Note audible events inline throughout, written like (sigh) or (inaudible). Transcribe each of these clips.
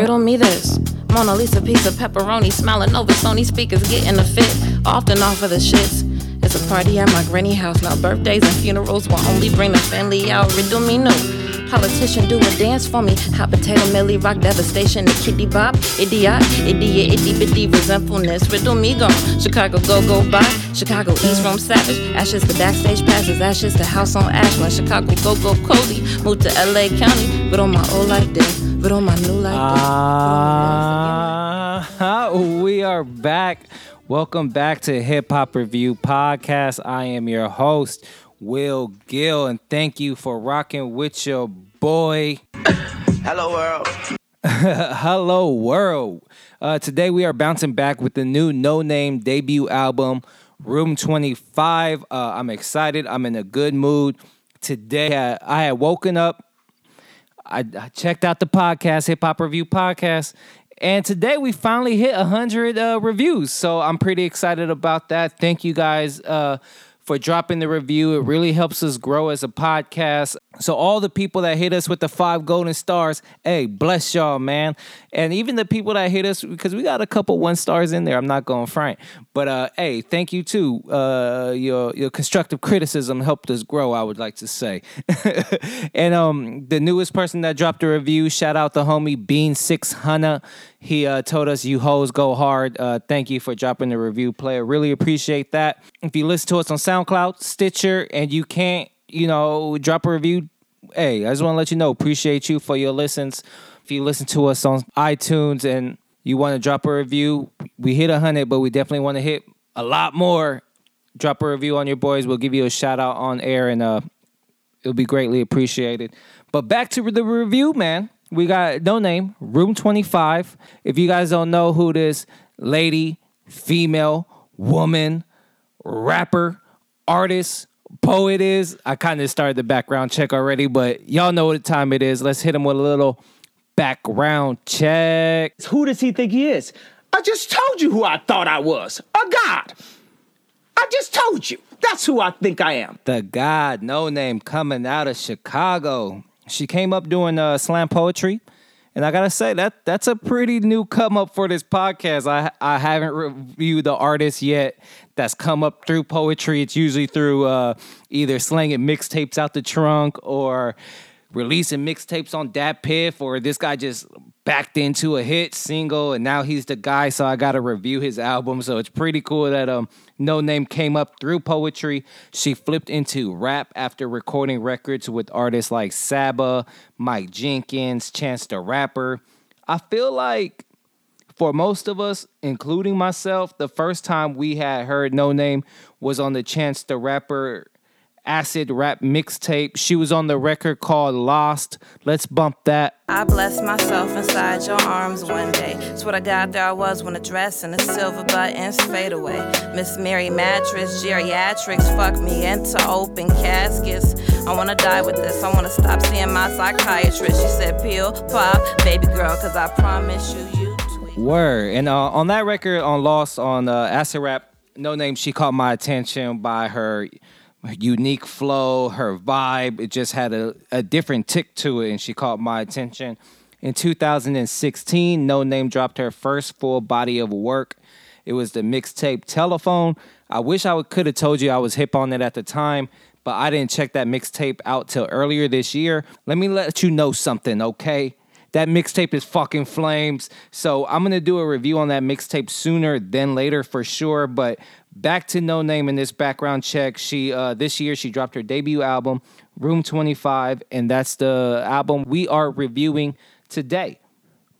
Riddle me this. Mona Lisa pizza, pepperoni, smiling over Sony speakers, getting a fit. Often off of the shits. It's a party at my granny house. Now birthdays and funerals will only bring the family out. Riddle me no. Politician do a dance for me. Hot potato, Millie rock devastation, the kitty bop, idiot, idiot, itty bitty resentfulness. Riddle me gone. Chicago go go by. Chicago East from Savage. Ashes to backstage passes. Ashes to house on Ashland. Chicago go go cozy. Moved to LA County. But on my old life day. But on my new life. Ah, (laughs) we are back. Welcome back to Hip Hop Review Podcast. I am your host, Will Gil, and thank you for rocking with your boy. (laughs) Hello, world. (laughs) Hello, world. Uh, today we are bouncing back with the new Noname debut album, Room 25. Uh, I'm excited. I'm in a good mood. Today uh, I had woken up I, I checked out the podcast, Hip Hop Review Podcast, and today we finally hit 100 uh, reviews. So I'm pretty excited about that. Thank you guys uh, for dropping the review. It really helps us grow as a podcast. So, all the people that hit us with the five golden stars, hey, bless y'all, man. And even the people that hit us, because we got a couple one stars in there, I'm not going frank. But uh, hey, thank you too. Uh, your your constructive criticism helped us grow. I would like to say. (laughs) and um, the newest person that dropped a review, shout out the homie Bean Six Hunter. He uh, told us you hoes go hard. Uh, thank you for dropping the review, player. Really appreciate that. If you listen to us on SoundCloud, Stitcher, and you can't, you know, drop a review. Hey, I just want to let you know, appreciate you for your listens. If you listen to us on iTunes and you want to drop a review, we hit 100, but we definitely want to hit a lot more. Drop a review on your boys. We'll give you a shout out on air and uh, it'll be greatly appreciated. But back to the review, man. We got Noname, Room 25. If you guys don't know who this lady, female, woman, rapper, artist, poet is, I kind of started the background check already, but y'all know what time it is. Let's hit him with a little background check. Who does he think he is? I just told you who I thought I was a god. I just told you. That's who I think I am. The God, Noname, coming out of Chicago. She came up doing uh, slam poetry. And I gotta say that that's a pretty new come up for this podcast. I I haven't reviewed the artist yet that's come up through poetry. It's usually through uh, either slanging mixtapes out the trunk or releasing mixtapes on DatPiff, or this guy just backed into a hit single and now he's the guy. So I gotta review his album. So it's pretty cool that um Noname came up through poetry. She flipped into rap after recording records with artists like Saba, Mick Jenkins, Chance the Rapper. I feel like for most of us, including myself, the first time we had heard Noname was on the Chance the Rapper acid rap mixtape. She was on the record called Lost. Let's bump that. I blessed myself inside your arms one day. Swear to God, there I was when the dress and the silver buttons fade away. Miss Mary mattress, geriatrics, fuck me into open caskets. I wanna die with this. I wanna stop seeing my psychiatrist. She said, Peel, pop, baby girl, cause I promise you, you tweet. Word. And uh, on that record, on Lost, on uh, acid rap, Noname, she caught my attention by her unique flow, her vibe. It just had a, a different tick to it, and she caught my attention. In 2016, Noname dropped her first full body of work. It was the mixtape Telephone. I wish I could have told you I was hip on it at the time, but I didn't check that mixtape out till earlier this year. Let me let you know something, okay? That mixtape is fucking flames. So I'm gonna do a review on that mixtape sooner than later for sure. But back to Noname in this background check. She uh, this year she dropped her debut album, Room 25, and that's the album we are reviewing today.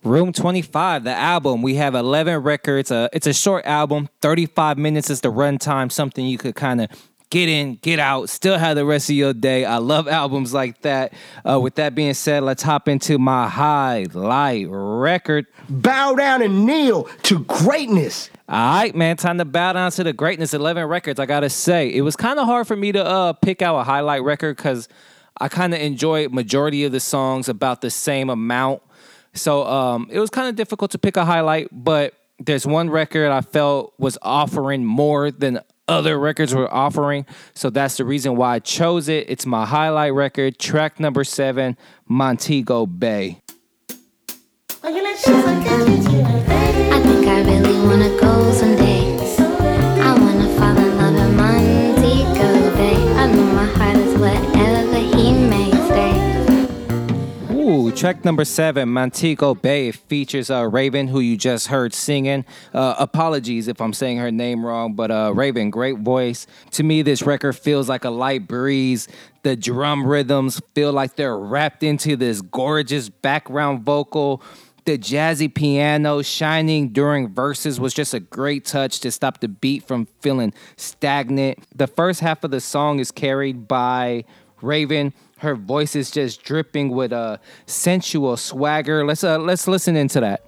Room 25, the album. We have 11 records. Uh, it's a short album, 35 minutes is the runtime, something you could kind of get in, get out, still have the rest of your day. I love albums like that. Uh, with that being said, let's hop into my highlight record. Bow down and kneel to greatness. All right, man, time to bow down to the greatness. 11 records, I gotta say. It was kind of hard for me to uh, pick out a highlight record because I kind of enjoy majority of the songs about the same amount. So um, it was kind of difficult to pick a highlight, but there's one record I felt was offering more than other records were offering. So that's the reason why I chose it. It's my highlight record, track number seven, Montego Bay. I think I really wanna go someday. I wanna fall track number seven, Montego Bay, features uh, Ravyn, who you just heard singing. Uh, apologies if I'm saying her name wrong, but uh, Ravyn, great voice. To me, this record feels like a light breeze. The drum rhythms feel like they're wrapped into this gorgeous background vocal. The jazzy piano shining during verses was just a great touch to stop the beat from feeling stagnant. The first half of the song is carried by Ravyn. Her voice is just dripping with a sensual swagger. Let's uh, let's listen into that.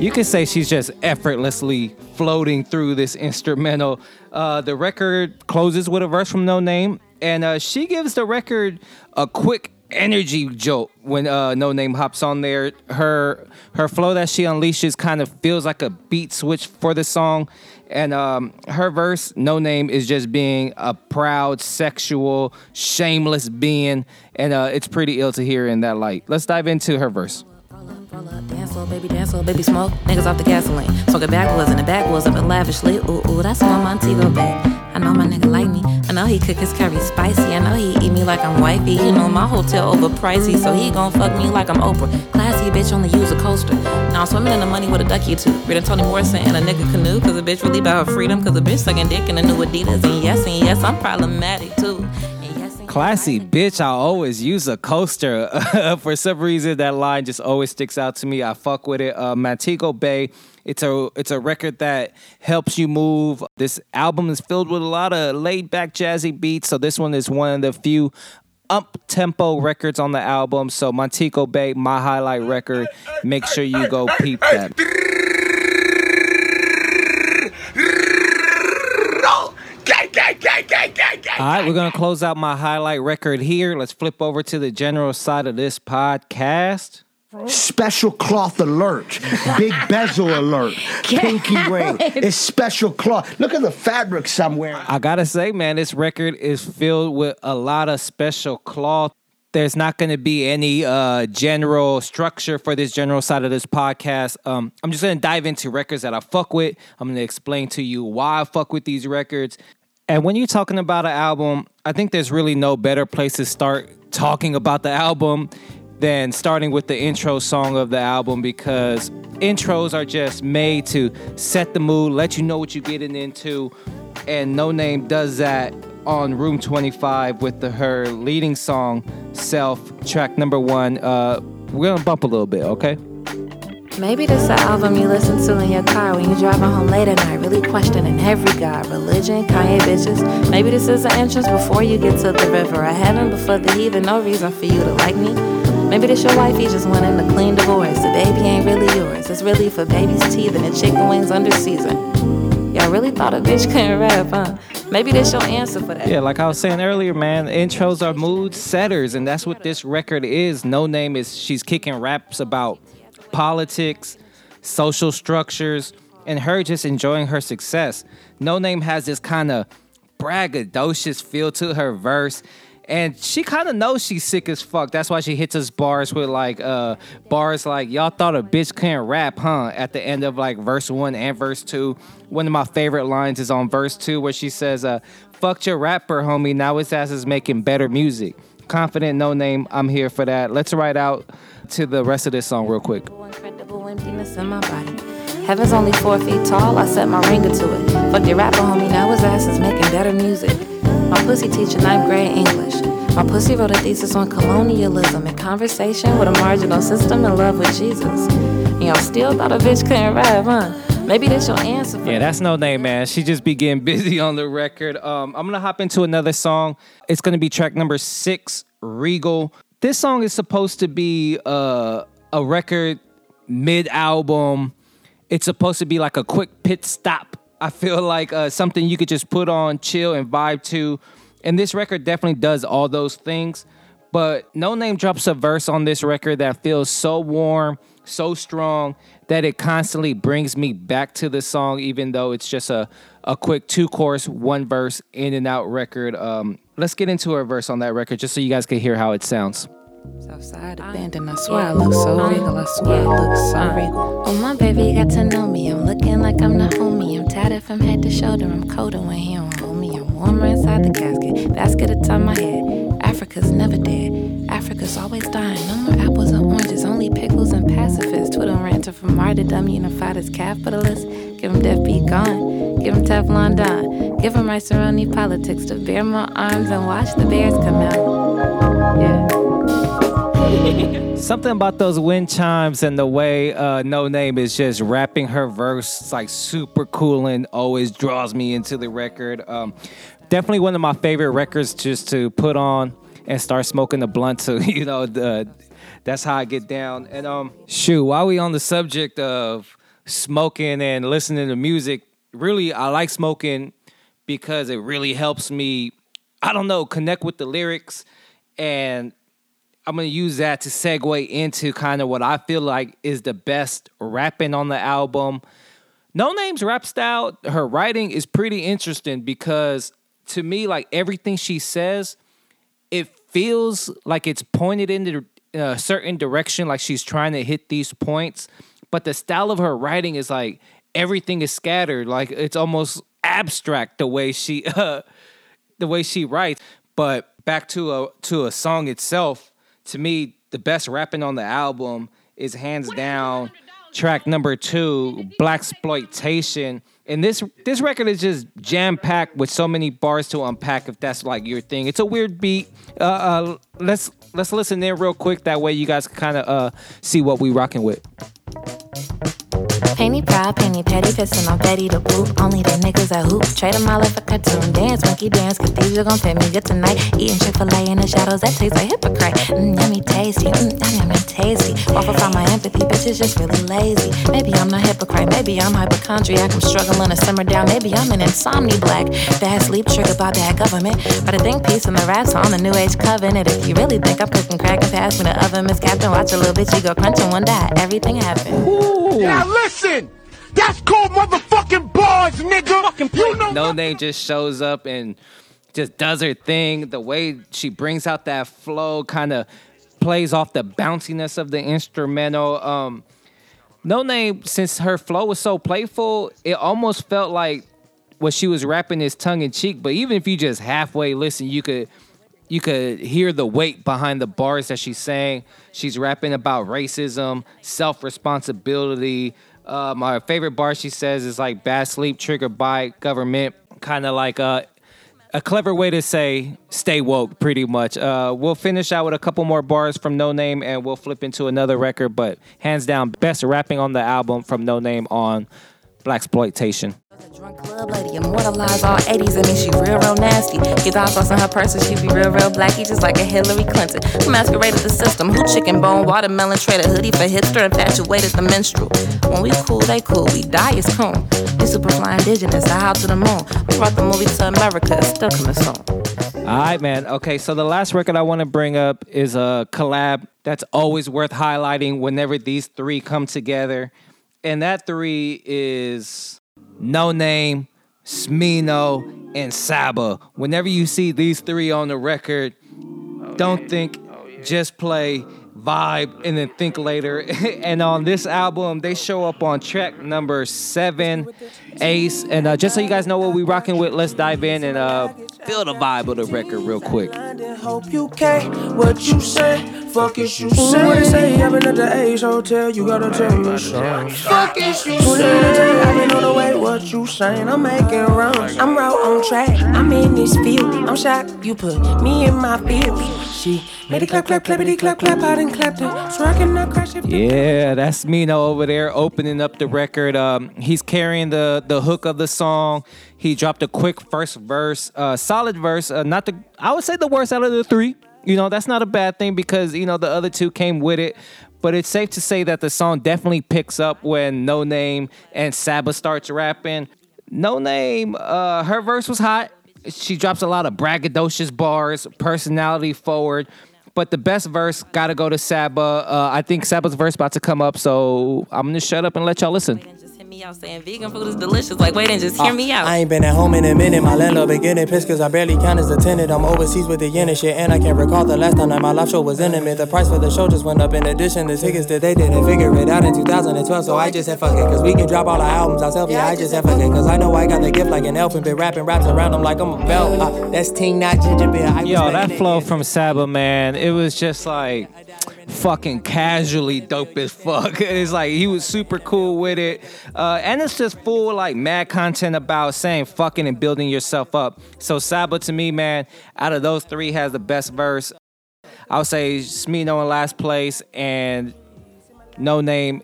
You could say she's just effortlessly floating through this instrumental. Uh, the record closes with a verse from Noname, and uh, she gives the record a quick energy jolt when uh, Noname hops on there. Her her flow that she unleashes kind of feels like a beat switch for the song, and um, her verse Noname is just being a proud, sexual, shameless being, and uh, it's pretty ill to hear in that light. Let's dive into her verse. Roll up, dance slow, baby, dance slow, baby, smoke. Niggas off the gasoline. Smoke it backwards and the backwards of it lavishly. Ooh, ooh, that's my Montego Bay. I know my nigga like me. I know he cook his curry spicy. I know he eat me like I'm wifey. You know my hotel overpricey, so he gon' fuck me like I'm Oprah. Classy bitch only use a coaster. Now I'm swimming in the money with a ducky two. Reading Toni Morrison in a nigga canoe, cause a bitch really about her freedom. Cause a bitch sucking dick in the new Adidas. And yes, and yes, I'm problematic too. And yes, and Classy bitch, I always use a coaster. (laughs) For some reason, that line just always sticks out to me. I fuck with it. Uh, Montego Bay, it's a it's a record that helps you move. This album is filled with a lot of laid back jazzy beats. So this one is one of the few up tempo records on the album. So Montego Bay, my highlight record. Make sure you go peep that. All right, we're gonna close out my highlight record here. Let's flip over to the general side of this podcast. Special cloth alert. Big (laughs) bezel alert. Pinky (laughs) ring. It's special cloth. Look at the fabric somewhere. I gotta say, man, this record is filled with a lot of special cloth. There's not going to be any uh, general structure for this general side of this podcast. Um, I'm just going to dive into records that I fuck with. I'm going to explain to you why I fuck with these records. And when you're talking about an album, I think there's really no better place to start talking about the album than starting with the intro song of the album because intros are just made to set the mood, let you know what you're getting into. And Noname does that on Room 25 with the, her leading song, Self, track number one. Uh, we're gonna bump a little bit, okay? Maybe this is the album you listen to in your car when you're driving home late at night, really questioning every god, religion, Kanye bitches. Maybe this is the entrance before you get to the river a heaven, before the heathen, no reason for you to like me. Maybe this your wifey just wanting a clean divorce. The baby ain't really yours. It's really for baby's teeth and chicken wings under season. Y'all really thought a bitch (laughs) couldn't rap, huh? Maybe this your answer for that. Yeah, like I was saying earlier, man, intros are mood setters, and that's what this record is. Noname is she's kicking raps about politics, social structures, and her just enjoying her success. Noname has this kind of braggadocious feel to her verse. And she kind of knows she's sick as fuck. That's why she hits us bars with like uh bars like y'all thought a bitch can't rap, huh? At the end of like verse one and verse two. One of my favorite lines is on verse two where she says, uh, fucked your rapper, homie. Now his ass is making better music. Confident, Noname. I'm here for that. Let's ride out to the rest of this song real quick. Heaven's only four feet tall, I set my ringer to it. Fuck your rapper, homie, now his ass is making better music. My pussy teacher ninth grade English. My pussy wrote a thesis on colonialism and conversation with a marginal system in love with Jesus. Y'all still thought a bitch couldn't rap, huh? Maybe that's your answer for Yeah, that's Noname, man. She just be getting (laughs) busy on the record. Um, I'm gonna hop into another song. It's gonna be track number six, Regal. This song is supposed to be uh, a record mid album. It's supposed to be like a quick pit stop. I feel like uh, something you could just put on, chill, and vibe to. And this record definitely does all those things. But Noname drops a verse on this record that feels so warm, so strong that it constantly brings me back to the song, even though it's just a, a quick two chorus, one verse, in and out record. Um, let's get into a verse on that record just so you guys can hear how it sounds. Southside uh, abandoned, I swear I look so uh, regal, I swear I look so uh, regal. Oh, my baby got to know me, I'm looking like I'm the homie. I'm tatted from head to shoulder, I'm colder when he don't hold me. I'm warmer inside the casket, basket atop my head. Africa's never dead, Africa's always dying. No more apples and oranges, only pickles and pacifists. Twitter ranter from martyrdom, unified as capitalists. Give him death be gone, give him Teflon Don. Give him rice around politics to bear my arms and watch the bears come out. Yeah. (laughs) Something about those wind chimes and the way uh, Noname is just rapping her verse, like super cool and always draws me into the record. Um, definitely one of my favorite records just to put on and start smoking the blunt to, (laughs) you know, the, that's how I get down. And um, shoot, while we on the subject of smoking and listening to music, really I like smoking because it really helps me, I don't know, connect with the lyrics and I'm gonna use that to segue into kind of what I feel like is the best rapping on the album. Noname's rap style, her writing is pretty interesting because to me, like everything she says, it feels like it's pointed into a certain direction, like she's trying to hit these points. But the style of her writing is like everything is scattered, like it's almost abstract the way she uh, (laughs) the way she writes. But back to a to a song itself to me, the best rapping on the album is hands down track number two, Blaxploitation. And this this record is just jam packed with so many bars to unpack. If that's like your thing, it's a weird beat. Uh, uh, let's let's listen in real quick. That way, you guys can kind of uh, see what we rocking with. Penny proud, penny petty, pissin' on Betty the Boop. Only the niggas that hoop. Trade them all for cartoon. Dance, monkey dance, cathedral gon' fit me good tonight. Eating Chick fil A in the shadows, that tastes like hypocrite. Mmm, yummy tasty, mmm, yummy, tasty. Waffle from my empathy, bitches just really lazy. Maybe I'm not hypocrite, maybe I'm hypochondriac. I'm struggling to simmer down, maybe I'm an insomni black. Bad sleep triggered by bad government. But I think peace in the raps on the new age covenant. If you really think I'm cooking crack and pass me the oven, Miss Captain, watch a little bitch, you go crunching one die. Everything happen. Now listen! That's called motherfucking bars, nigga! You know Noname just shows up and just does her thing. The way she brings out that flow kind of plays off the bounciness of the instrumental. Um, Noname, since her flow was so playful, it almost felt like what she was rapping is tongue in cheek. But even if you just halfway listen, you could you could hear the weight behind the bars that she's saying. She's rapping about racism, self responsibility. Uh, my favorite bar she says is like bad sleep triggered by government, kind of like a, a clever way to say stay woke, pretty much. Uh, we'll finish out with a couple more bars from Noname and we'll flip into another record, but hands down, best rapping on the album from Noname on Blaxploitation. Drunk club lady, immortalized all 80s. I mean, she real, real nasty. Get the sauce in her purse and she be real, real blacky, just like a Hillary Clinton. Masqueraded the system? Who chicken bone, watermelon, traded hoodie for hipster, infatuated the minstrel. When we cool, they cool. We die is cool. We super fly indigenous, I out to the moon. We brought the movie to America, it's still coming soon. All right, man. Okay, so the last record I want to bring up is a collab that's always worth highlighting whenever these three come together. And that three is Noname, Smino, and Saba. Whenever you see these three on the record, don't think, just play, vibe, and then think later. (laughs) and on this album, they show up on track number seven, Ace. And uh, just so you guys know what we rocking with, let's dive in and uh, feel the vibe of the record real quick. Hope you care what you say. Fuck is you say. What they say, I've been at the Ace Hotel, you gotta tell me something. Fuck is you say. I've been on the way, what you saying? I'm making runs. I'm right on track. I'm in this field. I'm shocked you put me in my field. She made it clap, clap, clappity, clap, clap. I done clapped it. So I cannot crash it. Yeah, that's Smino over there opening up the record. Um, he's carrying the the hook of the song. He dropped a quick first verse, uh, solid verse. Uh, not the, I would say the worst out of the three. You know, that's not a bad thing because you know the other two came with it. But it's safe to say that the song definitely picks up when Noname and Saba starts rapping. Noname, uh, her verse was hot. She drops a lot of braggadocious bars, personality forward. But the best verse gotta go to Saba. Uh, I think Saba's verse about to come up, so I'm gonna shut up and let y'all listen. Just hit me out saying vegan food is delicious. Like, wait and just hear me out. I ain't been at home in a minute. My landlord been getting pissed cause I barely count as a tenant. I'm overseas with the yen and shit. And I can't recall the last time that my live show was intimate. The price for the show just went up. In addition, the tickets that they didn't figure it out in 2012. So I just said fuck it. Cause we can drop all our albums ourselves. Yeah, I just said fuck it. Cause I know I got the gift like an elf and been rapping raps around them like I'm a belt. Uh, that's Ting, not Ginger Beer. I was Yo, that flow from Saba, man, it was just like fucking casually dope as fuck. (laughs) It's like he was super cool with it. Uh, and it's just full like mad content about saying fucking and building yourself up. So Saba to me, man, out of those three has the best verse. I would say Smino in last place and Noname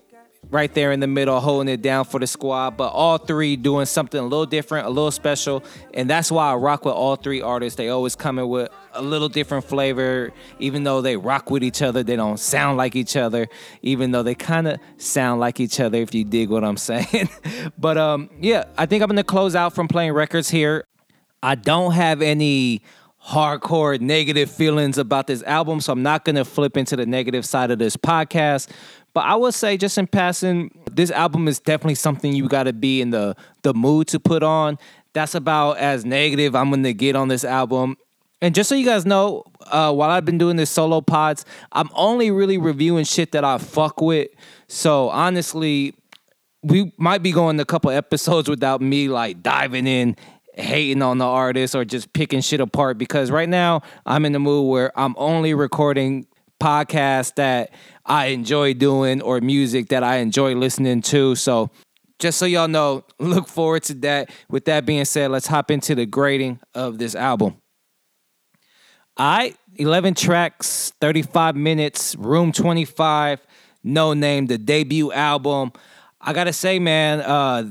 right there in the middle, holding it down for the squad. But all three doing something a little different, a little special, and that's why I rock with all three artists. They always come in with a little different flavor, even though they rock with each other. They don't sound like each other, even though they kind of sound like each other. If you dig what I'm (laughs) saying. but um, yeah, I think I'm gonna close out from playing records here. I don't have any hardcore negative feelings about this album, so I'm not gonna flip into the negative side of this podcast. But I would say, just in passing, this album is definitely something you got to be in the the mood to put on. That's about as negative I'm gonna get on this album. And just so you guys know, uh, while I've been doing this solo pods, I'm only really reviewing shit that I fuck with. So honestly, we might be going a couple episodes without me like diving in hating on the artist or just picking shit apart because right now I'm in the mood where I'm only recording podcasts that I enjoy doing or music that I enjoy listening to. So just so y'all know, (laughs) look forward to that. With that being said, let's hop into the grading of this album. All right, 11 tracks, 35 minutes, room 25, Noname, the debut album. I gotta say, man, uh,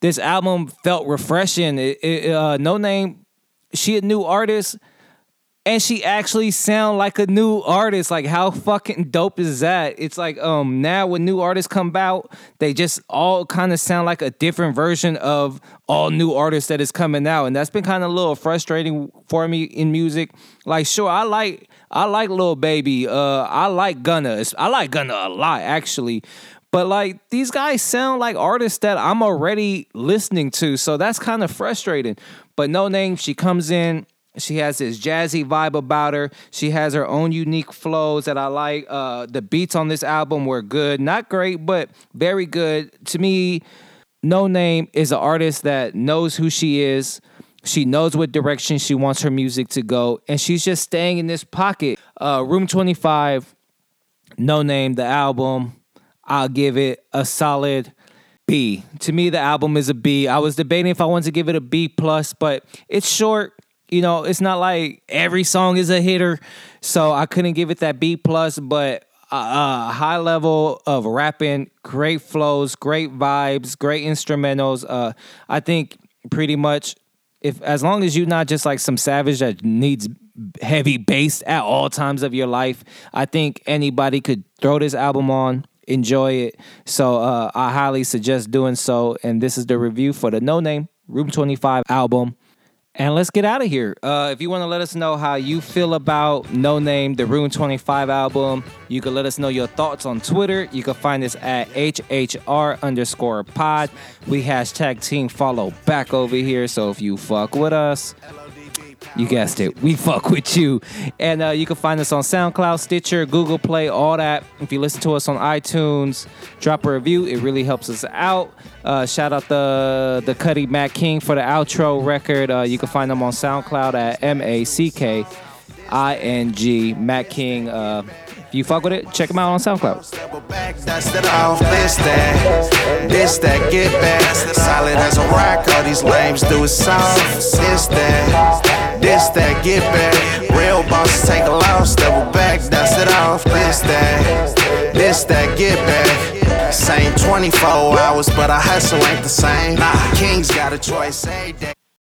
this album felt refreshing. It, it, uh, Noname, she a new artist, and she actually sound like a new artist. Like how fucking dope is that? It's like um now when new artists come out, they just all kind of sound like a different version of all new artists that is coming out, and that's been kind of a little frustrating for me in music. Like sure, I like I like Lil Baby, uh, I like Gunna, I like Gunna a lot actually. But like these guys sound like artists that I'm already listening to, so that's kind of frustrating. But Noname, she comes in, she has this jazzy vibe about her. She has her own unique flows that I like. Uh, the beats on this album were good, not great, but very good. To me, Noname is an artist that knows who she is. She knows what direction she wants her music to go, and she's just staying in this pocket. Uh, Room 25, Noname, the album, I'll give it a solid B. To me, the album is a B. I was debating if I wanted to give it a B plus, but it's short. You know, it's not like every song is a hitter, so I couldn't give it that B plus. But a uh, high level of rapping, great flows, great vibes, great instrumentals. Uh, I think pretty much if as long as you're not just like some savage that needs heavy bass at all times of your life, I think anybody could throw this album on, enjoy it. So uh, I highly suggest doing so. And this is the review for the Noname Room 25 album. And let's get out of here. Uh, if you want to let us know how you feel about Noname, the Room 25 album, you can let us know your thoughts on Twitter. You can find us at HHR underscore pod. We hashtag team follow back over here. So if you fuck with us, you guessed it. We fuck with you. And uh, you can find us on SoundCloud, Stitcher, Google Play, all that. If you listen to us on iTunes, drop a review. It really helps us out. Uh, shout out the the Cuddy Matt King for the outro record. Uh, you can find them on SoundCloud at M A C K I N G Matt King. If you fuck with it, check them out on SoundCloud. This that, get back. Solid as a rock, all these lames do soft. This that, this that, get back. Real bosses take a loss. Double back, dust it off. This that, this that, get back. Same 24 hours, but our hustle ain't the same. Nah, Kings got a choice.